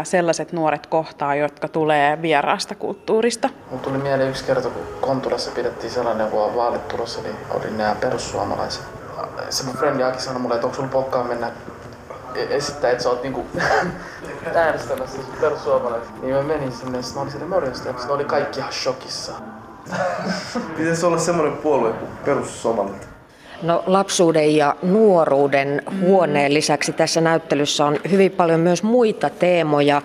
sellaiset nuoret kohtaa, jotka tulee vieraasta kulttuurista. Mun tuli mieleen yksi kerta, kun Kontulassa pidettiin sellainen, kun vaalit tulossa, niin oli nämä perussuomalaiset. Se mun frendi Aki sanoi mulle, että onko sulla pokkaa mennä e- esittää, että sä oot niinku äänestämässä perussuomalaiset. Niin mä menin sinne, sitten mä olin sinne mörjöstä, ne oli kaikki ihan shokissa. Pitäisi olla semmoinen puolue kuin perussuomalaiset. No, lapsuuden ja nuoruuden huoneen lisäksi tässä näyttelyssä on hyvin paljon myös muita teemoja.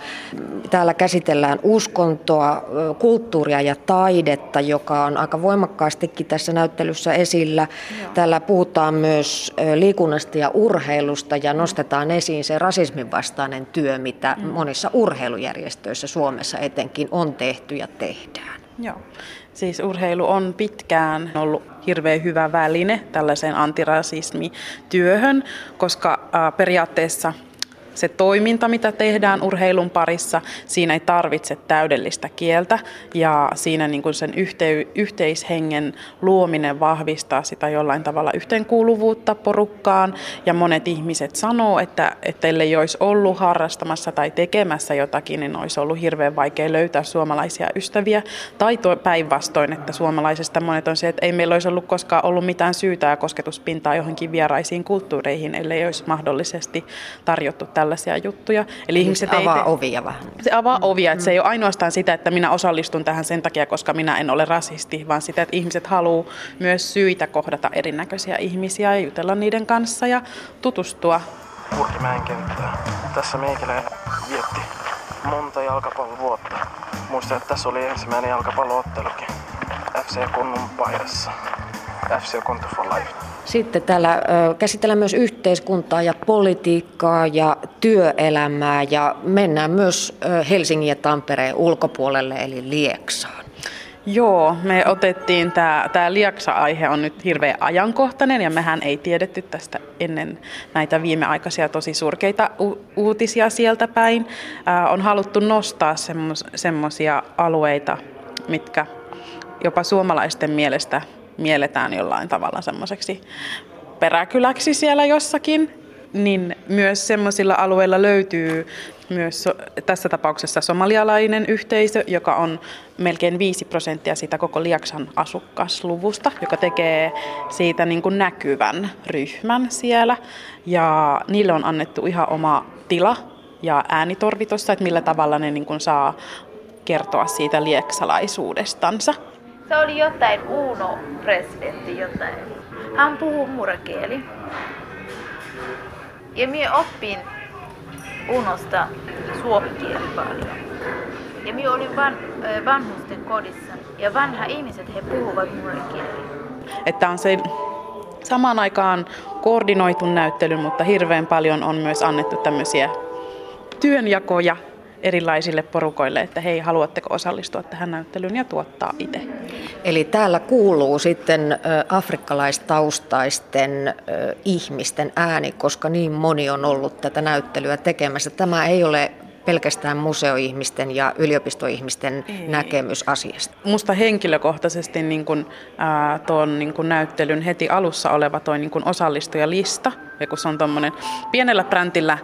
Täällä käsitellään uskontoa, kulttuuria ja taidetta, joka on aika voimakkaastikin tässä näyttelyssä esillä. Täällä puhutaan myös liikunnasta ja urheilusta ja nostetaan esiin se rasismin vastainen työ, mitä monissa urheilujärjestöissä Suomessa etenkin on tehty ja tehdään. Joo. Siis urheilu on pitkään ollut hirveän hyvä väline tällaiseen antirasismityöhön, koska periaatteessa se toiminta, mitä tehdään urheilun parissa, siinä ei tarvitse täydellistä kieltä. Ja siinä niin kuin sen yhtey- yhteishengen luominen vahvistaa sitä jollain tavalla yhteenkuuluvuutta porukkaan. Ja monet ihmiset sanoo, että, että ellei olisi ollut harrastamassa tai tekemässä jotakin, niin olisi ollut hirveän vaikea löytää suomalaisia ystäviä. Tai päinvastoin, että suomalaisesta monet on se, että ei meillä olisi ollut koskaan ollut mitään syytä ja kosketuspintaa johonkin vieraisiin kulttuureihin, ellei olisi mahdollisesti tarjottu tällä tällaisia juttuja. Eli, ihmiset se avaa ei te... ovia vähän. Se avaa mm. ovia, että se ei ole ainoastaan sitä, että minä osallistun tähän sen takia, koska minä en ole rasisti, vaan sitä, että ihmiset haluaa myös syitä kohdata erinäköisiä ihmisiä ja jutella niiden kanssa ja tutustua. Kurkimäen kenttää. Tässä meikälä vietti monta jalkapallovuotta. Muistan, että tässä oli ensimmäinen jalkapalloottelukin FC Konnun paidassa. FC for Life. Sitten täällä käsitellään myös yhteiskuntaa ja politiikkaa ja työelämää ja mennään myös Helsingin ja Tampereen ulkopuolelle eli Lieksaan. Joo, me otettiin tämä, tämä Liaksa-aihe on nyt hirveän ajankohtainen ja mehän ei tiedetty tästä ennen näitä viimeaikaisia tosi surkeita u- uutisia sieltä päin. Ää, on haluttu nostaa semmoisia alueita, mitkä jopa suomalaisten mielestä mielletään jollain tavalla semmoiseksi peräkyläksi siellä jossakin, niin myös semmoisilla alueilla löytyy myös tässä tapauksessa somalialainen yhteisö, joka on melkein 5 prosenttia siitä koko Liaksan asukkasluvusta, joka tekee siitä niin kuin näkyvän ryhmän siellä. Ja niille on annettu ihan oma tila ja äänitorvi tuossa, että millä tavalla ne niin kuin saa kertoa siitä lieksalaisuudestansa. Se oli jotain Uno-presidentti jotain. Hän puhuu murakieli. Ja minä oppin Unosta suomenkieli paljon. Ja minä olin van, vanhusten kodissa ja vanha ihmiset he puhuvat murakieli. Että on se samaan aikaan koordinoitu näyttely, mutta hirveän paljon on myös annettu tämmöisiä työnjakoja erilaisille porukoille, että hei, haluatteko osallistua tähän näyttelyyn ja tuottaa itse. Eli täällä kuuluu sitten afrikkalaistaustaisten ihmisten ääni, koska niin moni on ollut tätä näyttelyä tekemässä. Tämä ei ole pelkästään museoihmisten ja yliopistoihmisten Ei. näkemys asiasta? Musta henkilökohtaisesti niin kun, ää, tuon niin kun näyttelyn heti alussa oleva toi niin kun osallistujalista, ja kun se on tuommoinen pienellä brändillä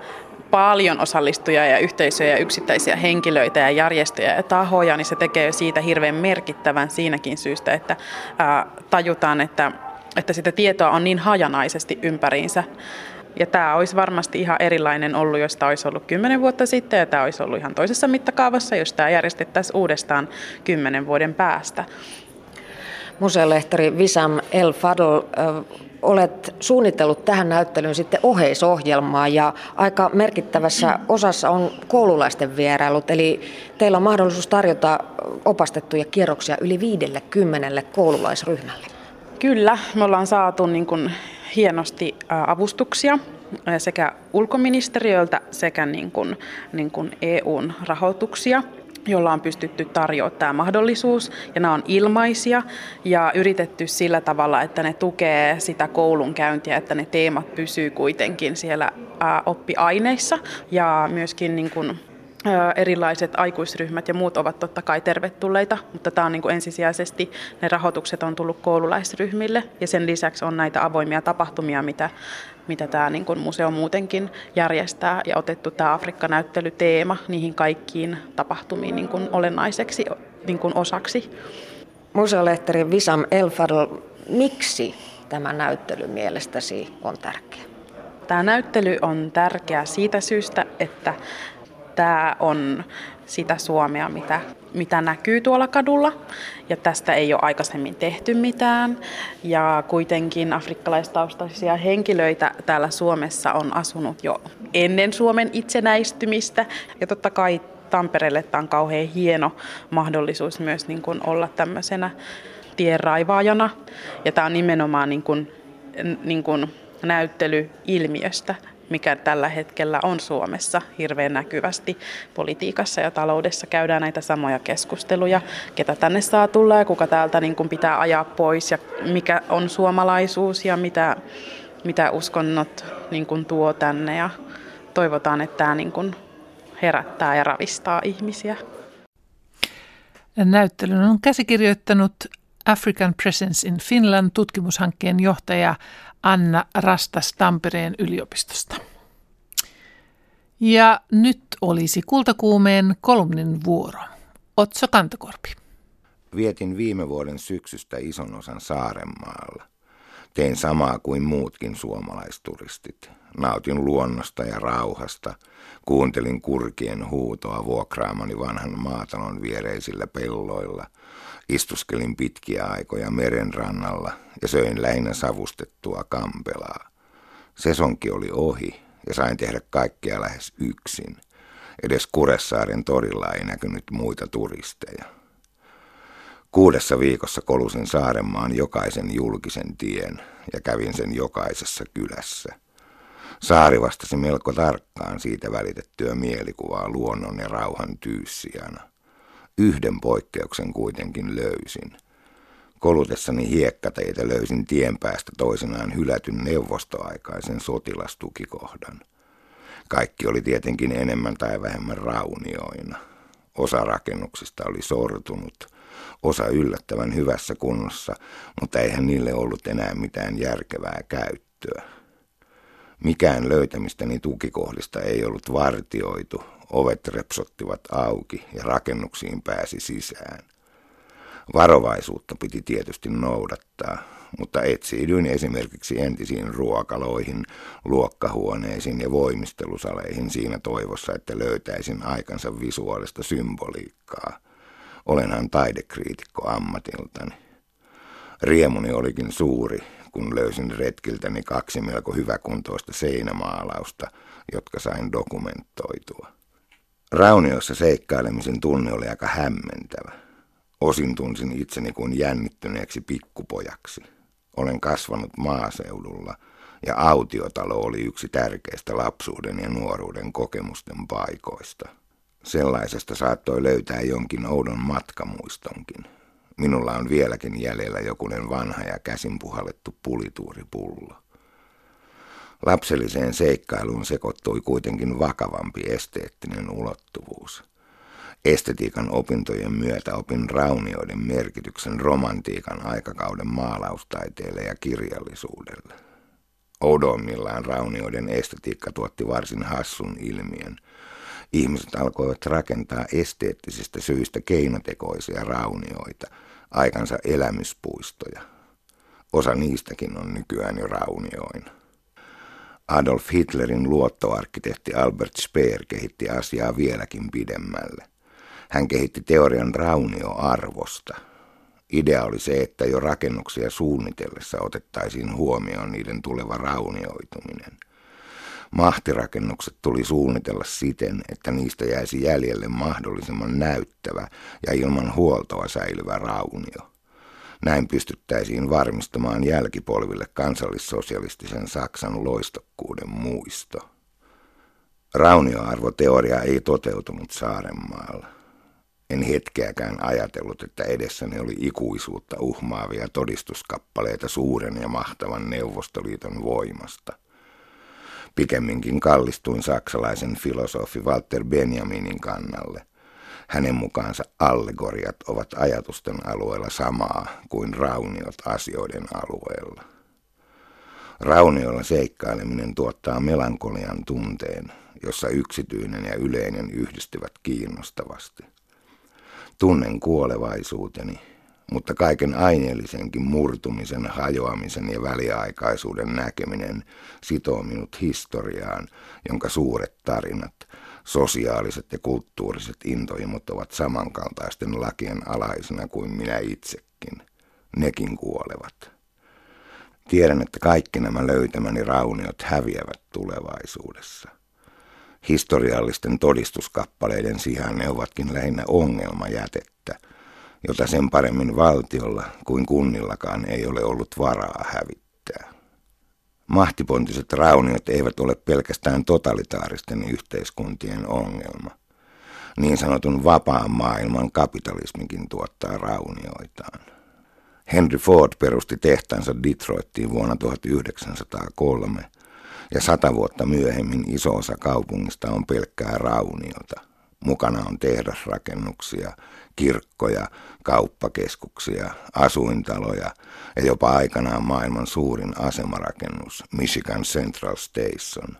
paljon osallistujia ja yhteisöjä ja yksittäisiä henkilöitä ja järjestöjä ja tahoja, niin se tekee siitä hirveän merkittävän siinäkin syystä, että ää, tajutaan, että, että sitä tietoa on niin hajanaisesti ympäriinsä. Ja tämä olisi varmasti ihan erilainen ollut, jos tämä olisi ollut kymmenen vuotta sitten, ja tämä olisi ollut ihan toisessa mittakaavassa, jos tämä järjestettäisiin uudestaan kymmenen vuoden päästä. Museolehtori Visam El Fadl, olet suunnitellut tähän näyttelyyn sitten oheisohjelmaa ja aika merkittävässä osassa on koululaisten vierailut, eli teillä on mahdollisuus tarjota opastettuja kierroksia yli 50 koululaisryhmälle. Kyllä, me ollaan saatu niin kuin hienosti avustuksia sekä ulkoministeriöltä sekä niin kuin, niin kuin EUn rahoituksia jolla on pystytty tarjoamaan tämä mahdollisuus. Ja nämä on ilmaisia ja yritetty sillä tavalla, että ne tukee sitä koulunkäyntiä, että ne teemat pysyy kuitenkin siellä oppiaineissa. Ja myöskin niin kuin erilaiset aikuisryhmät ja muut ovat totta kai tervetulleita, mutta tämä on niin kuin ensisijaisesti, ne rahoitukset on tullut koululaisryhmille ja sen lisäksi on näitä avoimia tapahtumia, mitä, mitä tämä niin kuin museo muutenkin järjestää ja otettu tämä Afrikka-näyttelyteema niihin kaikkiin tapahtumiin niin kuin olennaiseksi niin kuin osaksi. Museolehtori Visam Elfadol, miksi tämä näyttely mielestäsi on tärkeä? Tämä näyttely on tärkeä siitä syystä, että tämä on sitä Suomea, mitä, mitä näkyy tuolla kadulla. Ja tästä ei ole aikaisemmin tehty mitään. Ja kuitenkin afrikkalaistaustaisia henkilöitä täällä Suomessa on asunut jo ennen Suomen itsenäistymistä. Ja totta kai Tampereelle tämä on kauhean hieno mahdollisuus myös niin kuin olla tämmöisenä tienraivaajana. Ja tämä on nimenomaan niin kuin, niin kuin näyttely ilmiöstä, mikä tällä hetkellä on Suomessa hirveän näkyvästi. Politiikassa ja taloudessa käydään näitä samoja keskusteluja, ketä tänne saa tulla ja kuka täältä niin kuin pitää ajaa pois ja mikä on suomalaisuus ja mitä, mitä uskonnot niin kuin tuo tänne ja toivotaan, että tämä niin kuin herättää ja ravistaa ihmisiä. Näyttelyn on käsikirjoittanut African Presence in Finland tutkimushankkeen johtaja Anna Rastas Tampereen yliopistosta. Ja nyt olisi kultakuumeen kolumnin vuoro. Otso Kantokorpi. Vietin viime vuoden syksystä ison osan Saarenmaalla. Tein samaa kuin muutkin suomalaisturistit. Nautin luonnosta ja rauhasta. Kuuntelin kurkien huutoa vuokraamani vanhan maatalon viereisillä pelloilla – Istuskelin pitkiä aikoja merenrannalla ja söin lähinnä savustettua kampelaa. Sesonki oli ohi ja sain tehdä kaikkea lähes yksin. Edes Kuressaaren torilla ei näkynyt muita turisteja. Kuudessa viikossa kolusin Saarenmaan jokaisen julkisen tien ja kävin sen jokaisessa kylässä. Saari vastasi melko tarkkaan siitä välitettyä mielikuvaa luonnon ja rauhan tyyssijana. Yhden poikkeuksen kuitenkin löysin. Kolutessani hiekkateitä löysin tien päästä toisenaan hylätyn neuvostoaikaisen sotilastukikohdan. Kaikki oli tietenkin enemmän tai vähemmän raunioina. Osa rakennuksista oli sortunut, osa yllättävän hyvässä kunnossa, mutta eihän niille ollut enää mitään järkevää käyttöä. Mikään löytämistäni tukikohdista ei ollut vartioitu, ovet repsottivat auki ja rakennuksiin pääsi sisään. Varovaisuutta piti tietysti noudattaa, mutta etsiydyin esimerkiksi entisiin ruokaloihin, luokkahuoneisiin ja voimistelusaleihin siinä toivossa, että löytäisin aikansa visuaalista symboliikkaa. Olenhan taidekriitikko ammatiltani. Riemuni olikin suuri, kun löysin retkiltäni kaksi melko hyväkuntoista seinämaalausta, jotka sain dokumentoitua. Rauniossa seikkailemisen tunne oli aika hämmentävä. Osin tunsin itseni kuin jännittyneeksi pikkupojaksi. Olen kasvanut maaseudulla ja autiotalo oli yksi tärkeistä lapsuuden ja nuoruuden kokemusten paikoista. Sellaisesta saattoi löytää jonkin oudon matkamuistonkin. Minulla on vieläkin jäljellä jokunen vanha ja käsin puhallettu pulituuripullo. Lapselliseen seikkailuun sekoittui kuitenkin vakavampi esteettinen ulottuvuus. Estetiikan opintojen myötä opin raunioiden merkityksen romantiikan aikakauden maalaustaiteelle ja kirjallisuudelle. Oudoimmillaan raunioiden estetiikka tuotti varsin hassun ilmiön. Ihmiset alkoivat rakentaa esteettisistä syistä keinotekoisia raunioita, aikansa elämyspuistoja. Osa niistäkin on nykyään jo raunioina. Adolf Hitlerin luottoarkkitehti Albert Speer kehitti asiaa vieläkin pidemmälle. Hän kehitti teorian raunioarvosta. Idea oli se, että jo rakennuksia suunnitellessa otettaisiin huomioon niiden tuleva raunioituminen. Mahtirakennukset tuli suunnitella siten, että niistä jäisi jäljelle mahdollisimman näyttävä ja ilman huoltoa säilyvä raunio. Näin pystyttäisiin varmistamaan jälkipolville kansallissosialistisen Saksan loistokkuuden muisto. Raunioarvoteoria ei toteutunut Saarenmaalla. En hetkeäkään ajatellut, että edessäni oli ikuisuutta uhmaavia todistuskappaleita suuren ja mahtavan Neuvostoliiton voimasta. Pikemminkin kallistuin saksalaisen filosofi Walter Benjaminin kannalle. Hänen mukaansa allegoriat ovat ajatusten alueella samaa kuin rauniot asioiden alueella. Raunioilla seikkaileminen tuottaa melankolian tunteen, jossa yksityinen ja yleinen yhdistyvät kiinnostavasti. Tunnen kuolevaisuuteni, mutta kaiken aineellisenkin murtumisen, hajoamisen ja väliaikaisuuden näkeminen sitoo minut historiaan, jonka suuret tarinat, sosiaaliset ja kulttuuriset intohimot ovat samankaltaisten lakien alaisena kuin minä itsekin. Nekin kuolevat. Tiedän, että kaikki nämä löytämäni rauniot häviävät tulevaisuudessa. Historiallisten todistuskappaleiden sijaan ne ovatkin lähinnä ongelmajätettä, jota sen paremmin valtiolla kuin kunnillakaan ei ole ollut varaa hävittää. Mahtipontiset rauniot eivät ole pelkästään totalitaaristen yhteiskuntien ongelma. Niin sanotun vapaan maailman kapitalismikin tuottaa raunioitaan. Henry Ford perusti tehtaansa Detroittiin vuonna 1903 ja sata vuotta myöhemmin iso osa kaupungista on pelkkää rauniota. Mukana on tehdasrakennuksia, kirkkoja, kauppakeskuksia, asuintaloja ja jopa aikanaan maailman suurin asemarakennus, Michigan Central Station.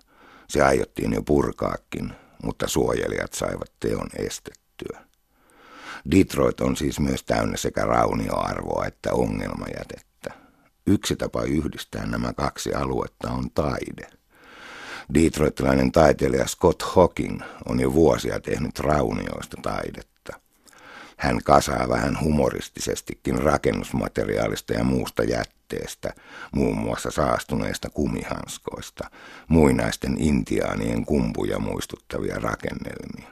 Se aiottiin jo purkaakin, mutta suojelijat saivat teon estettyä. Detroit on siis myös täynnä sekä raunioarvoa että ongelmajätettä. Yksi tapa yhdistää nämä kaksi aluetta on taide. Detroitilainen taiteilija Scott Hawking on jo vuosia tehnyt raunioista taidetta. Hän kasaa vähän humoristisestikin rakennusmateriaalista ja muusta jätteestä, muun muassa saastuneista kumihanskoista, muinaisten intiaanien kumpuja muistuttavia rakennelmia.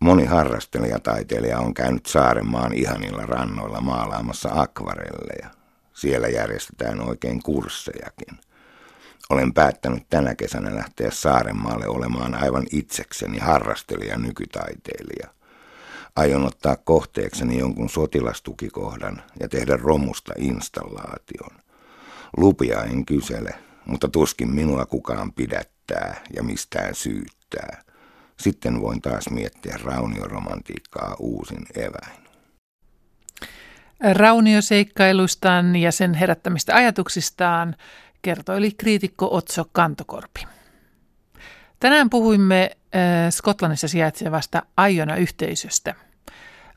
Moni harrastelijataiteilija on käynyt Saarenmaan ihanilla rannoilla maalaamassa akvarelleja. Siellä järjestetään oikein kurssejakin. Olen päättänyt tänä kesänä lähteä Saarenmaalle olemaan aivan itsekseni harrastelija nykytaiteilija. Aion ottaa kohteekseni jonkun sotilastukikohdan ja tehdä romusta installaation. Lupia en kysele, mutta tuskin minua kukaan pidättää ja mistään syyttää – sitten voin taas miettiä raunioromantiikkaa uusin eväin. Raunioseikkailuistaan ja sen herättämistä ajatuksistaan kertoili kriitikko Otso Kantokorpi. Tänään puhuimme äh, Skotlannissa sijaitsevasta Aiona-yhteisöstä.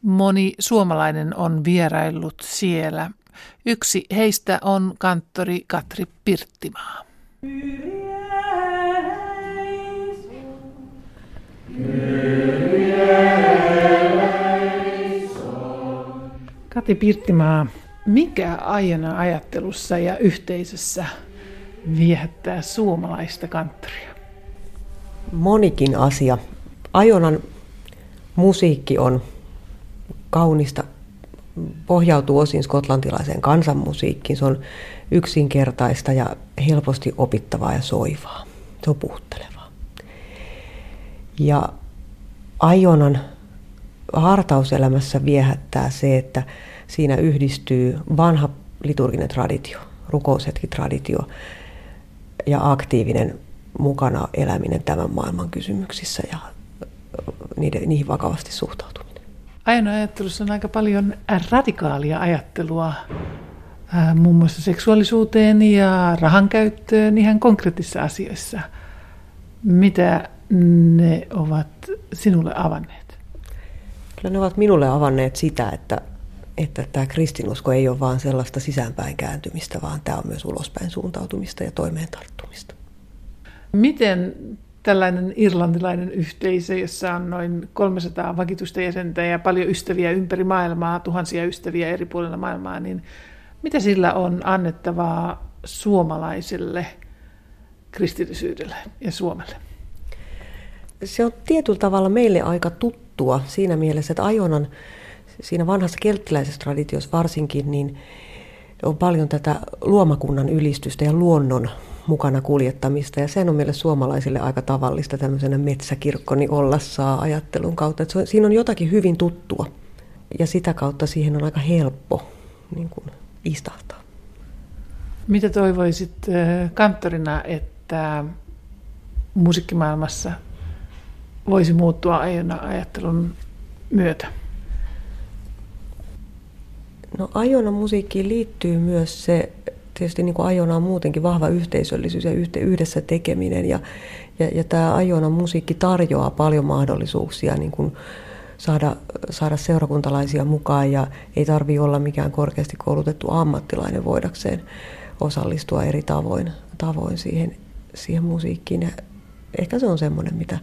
Moni suomalainen on vieraillut siellä. Yksi heistä on kanttori Katri Pirttimaa. Kati Pirttimaa, mikä aiona ajattelussa ja yhteisössä viehättää suomalaista kanttoria? Monikin asia. Ajonan musiikki on kaunista, pohjautuu osin skotlantilaiseen kansanmusiikkiin. Se on yksinkertaista ja helposti opittavaa ja soivaa. Se on puhuttelevaa. Ja Ajonan hartauselämässä viehättää se, että siinä yhdistyy vanha liturginen traditio, rukoushetkitraditio ja aktiivinen mukana eläminen tämän maailman kysymyksissä ja niiden, niihin vakavasti suhtautuminen. Ajan ajattelussa on aika paljon radikaalia ajattelua muun muassa seksuaalisuuteen ja rahan käyttöön ihan konkreettisissa asioissa. Mitä ne ovat sinulle avanneet? Kyllä ne ovat minulle avanneet sitä, että, että tämä kristinusko ei ole vain sellaista sisäänpäin kääntymistä, vaan tämä on myös ulospäin suuntautumista ja toimeen tarttumista. Miten tällainen irlantilainen yhteisö, jossa on noin 300 vakituista jäsentä ja paljon ystäviä ympäri maailmaa, tuhansia ystäviä eri puolilla maailmaa, niin mitä sillä on annettavaa suomalaiselle kristillisyydelle ja Suomelle? se on tietyllä tavalla meille aika tuttua siinä mielessä, että Ajonan siinä vanhassa kelttiläisessä traditiossa varsinkin, niin on paljon tätä luomakunnan ylistystä ja luonnon mukana kuljettamista. Ja sen on meille suomalaisille aika tavallista tämmöisenä metsäkirkkoni olla saa ajattelun kautta. Että se, siinä on jotakin hyvin tuttua ja sitä kautta siihen on aika helppo niin kuin, istahtaa. Mitä toivoisit kanttorina, että musiikkimaailmassa voisi muuttua aiona ajattelun myötä? No ajona musiikkiin liittyy myös se, tietysti niin kuin ajona on muutenkin vahva yhteisöllisyys ja yhdessä tekeminen. Ja, ja, ja tämä ajona musiikki tarjoaa paljon mahdollisuuksia niin kuin saada, saada seurakuntalaisia mukaan ja ei tarvitse olla mikään korkeasti koulutettu ammattilainen voidakseen osallistua eri tavoin, tavoin siihen, siihen musiikkiin. Ja ehkä se on semmoinen, mitä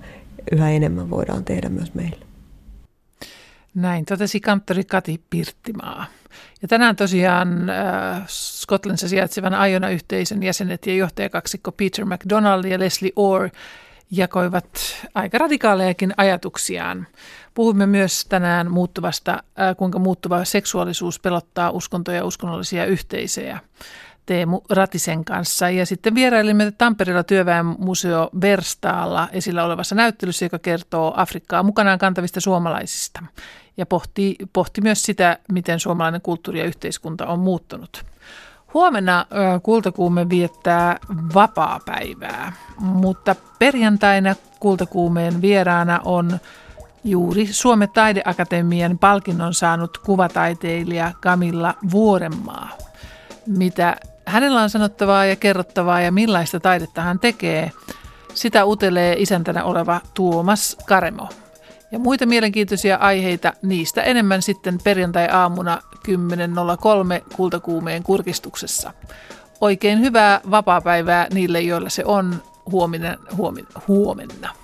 yhä enemmän voidaan tehdä myös meillä. Näin totesi kanttori Kati Pirttimaa. Ja tänään tosiaan äh, Skotlannissa sijaitsevan Aiona-yhteisön jäsenet ja johtajakaksikko Peter McDonald ja Leslie Orr jakoivat aika radikaalejakin ajatuksiaan. Puhumme myös tänään muuttuvasta, äh, kuinka muuttuva seksuaalisuus pelottaa uskontoja ja uskonnollisia yhteisöjä. Teemu Ratisen kanssa. Ja sitten vierailimme Tampereella työväenmuseo Verstaalla esillä olevassa näyttelyssä, joka kertoo Afrikkaa mukanaan kantavista suomalaisista. Ja pohti, pohti myös sitä, miten suomalainen kulttuuri ja yhteiskunta on muuttunut. Huomenna Kultakuume viettää vapaa-päivää, mutta perjantaina Kultakuumeen vieraana on juuri Suomen taideakatemian palkinnon saanut kuvataiteilija Kamilla Vuorenmaa. Mitä hänellä on sanottavaa ja kerrottavaa ja millaista taidetta hän tekee, sitä utelee isäntänä oleva Tuomas Karemo. Ja muita mielenkiintoisia aiheita, niistä enemmän sitten perjantai-aamuna 10.03 kultakuumeen kurkistuksessa. Oikein hyvää vapaapäivää niille, joilla se on huomenna. huomenna, huomenna.